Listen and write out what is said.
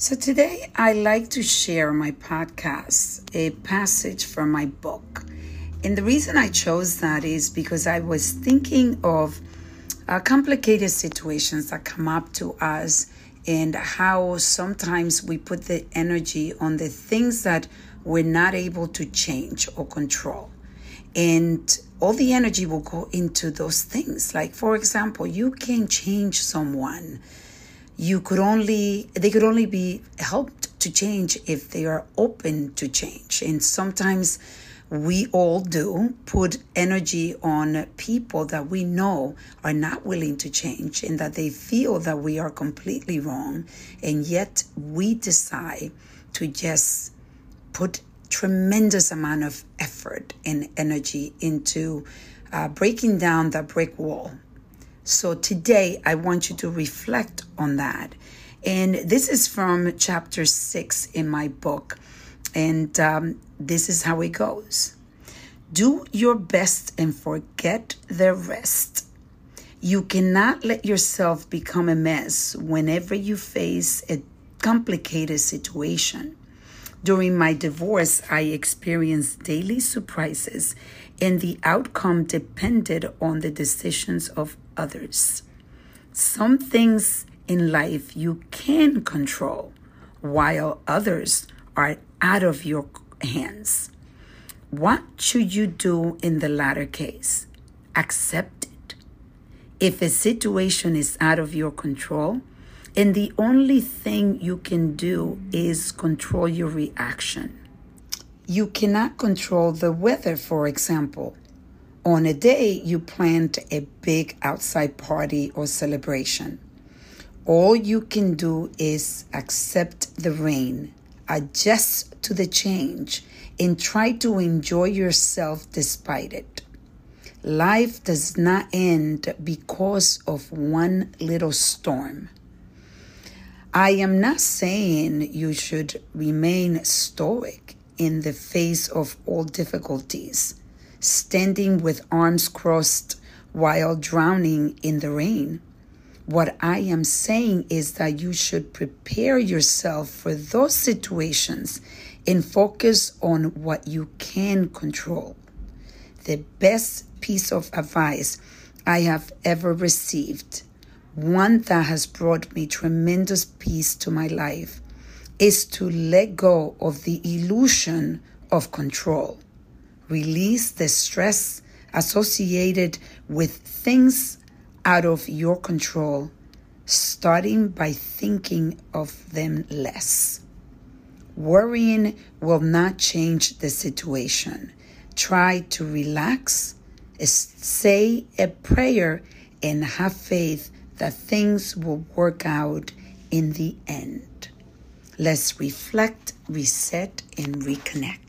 So today I like to share my podcast, a passage from my book. And the reason I chose that is because I was thinking of uh, complicated situations that come up to us and how sometimes we put the energy on the things that we're not able to change or control. And all the energy will go into those things. Like, for example, you can change someone you could only they could only be helped to change if they are open to change. And sometimes we all do put energy on people that we know are not willing to change and that they feel that we are completely wrong. And yet we decide to just put tremendous amount of effort and energy into uh, breaking down that brick wall so today I want you to reflect on that. And this is from chapter six in my book. And um, this is how it goes Do your best and forget the rest. You cannot let yourself become a mess whenever you face a complicated situation. During my divorce, I experienced daily surprises, and the outcome depended on the decisions of others. Some things in life you can control, while others are out of your hands. What should you do in the latter case? Accept it. If a situation is out of your control, and the only thing you can do is control your reaction. You cannot control the weather, for example. On a day you planned a big outside party or celebration. All you can do is accept the rain, adjust to the change, and try to enjoy yourself despite it. Life does not end because of one little storm. I am not saying you should remain stoic in the face of all difficulties, standing with arms crossed while drowning in the rain. What I am saying is that you should prepare yourself for those situations and focus on what you can control. The best piece of advice I have ever received one that has brought me tremendous peace to my life is to let go of the illusion of control. Release the stress associated with things out of your control, starting by thinking of them less. Worrying will not change the situation. Try to relax, say a prayer, and have faith that things will work out in the end. Let's reflect, reset, and reconnect.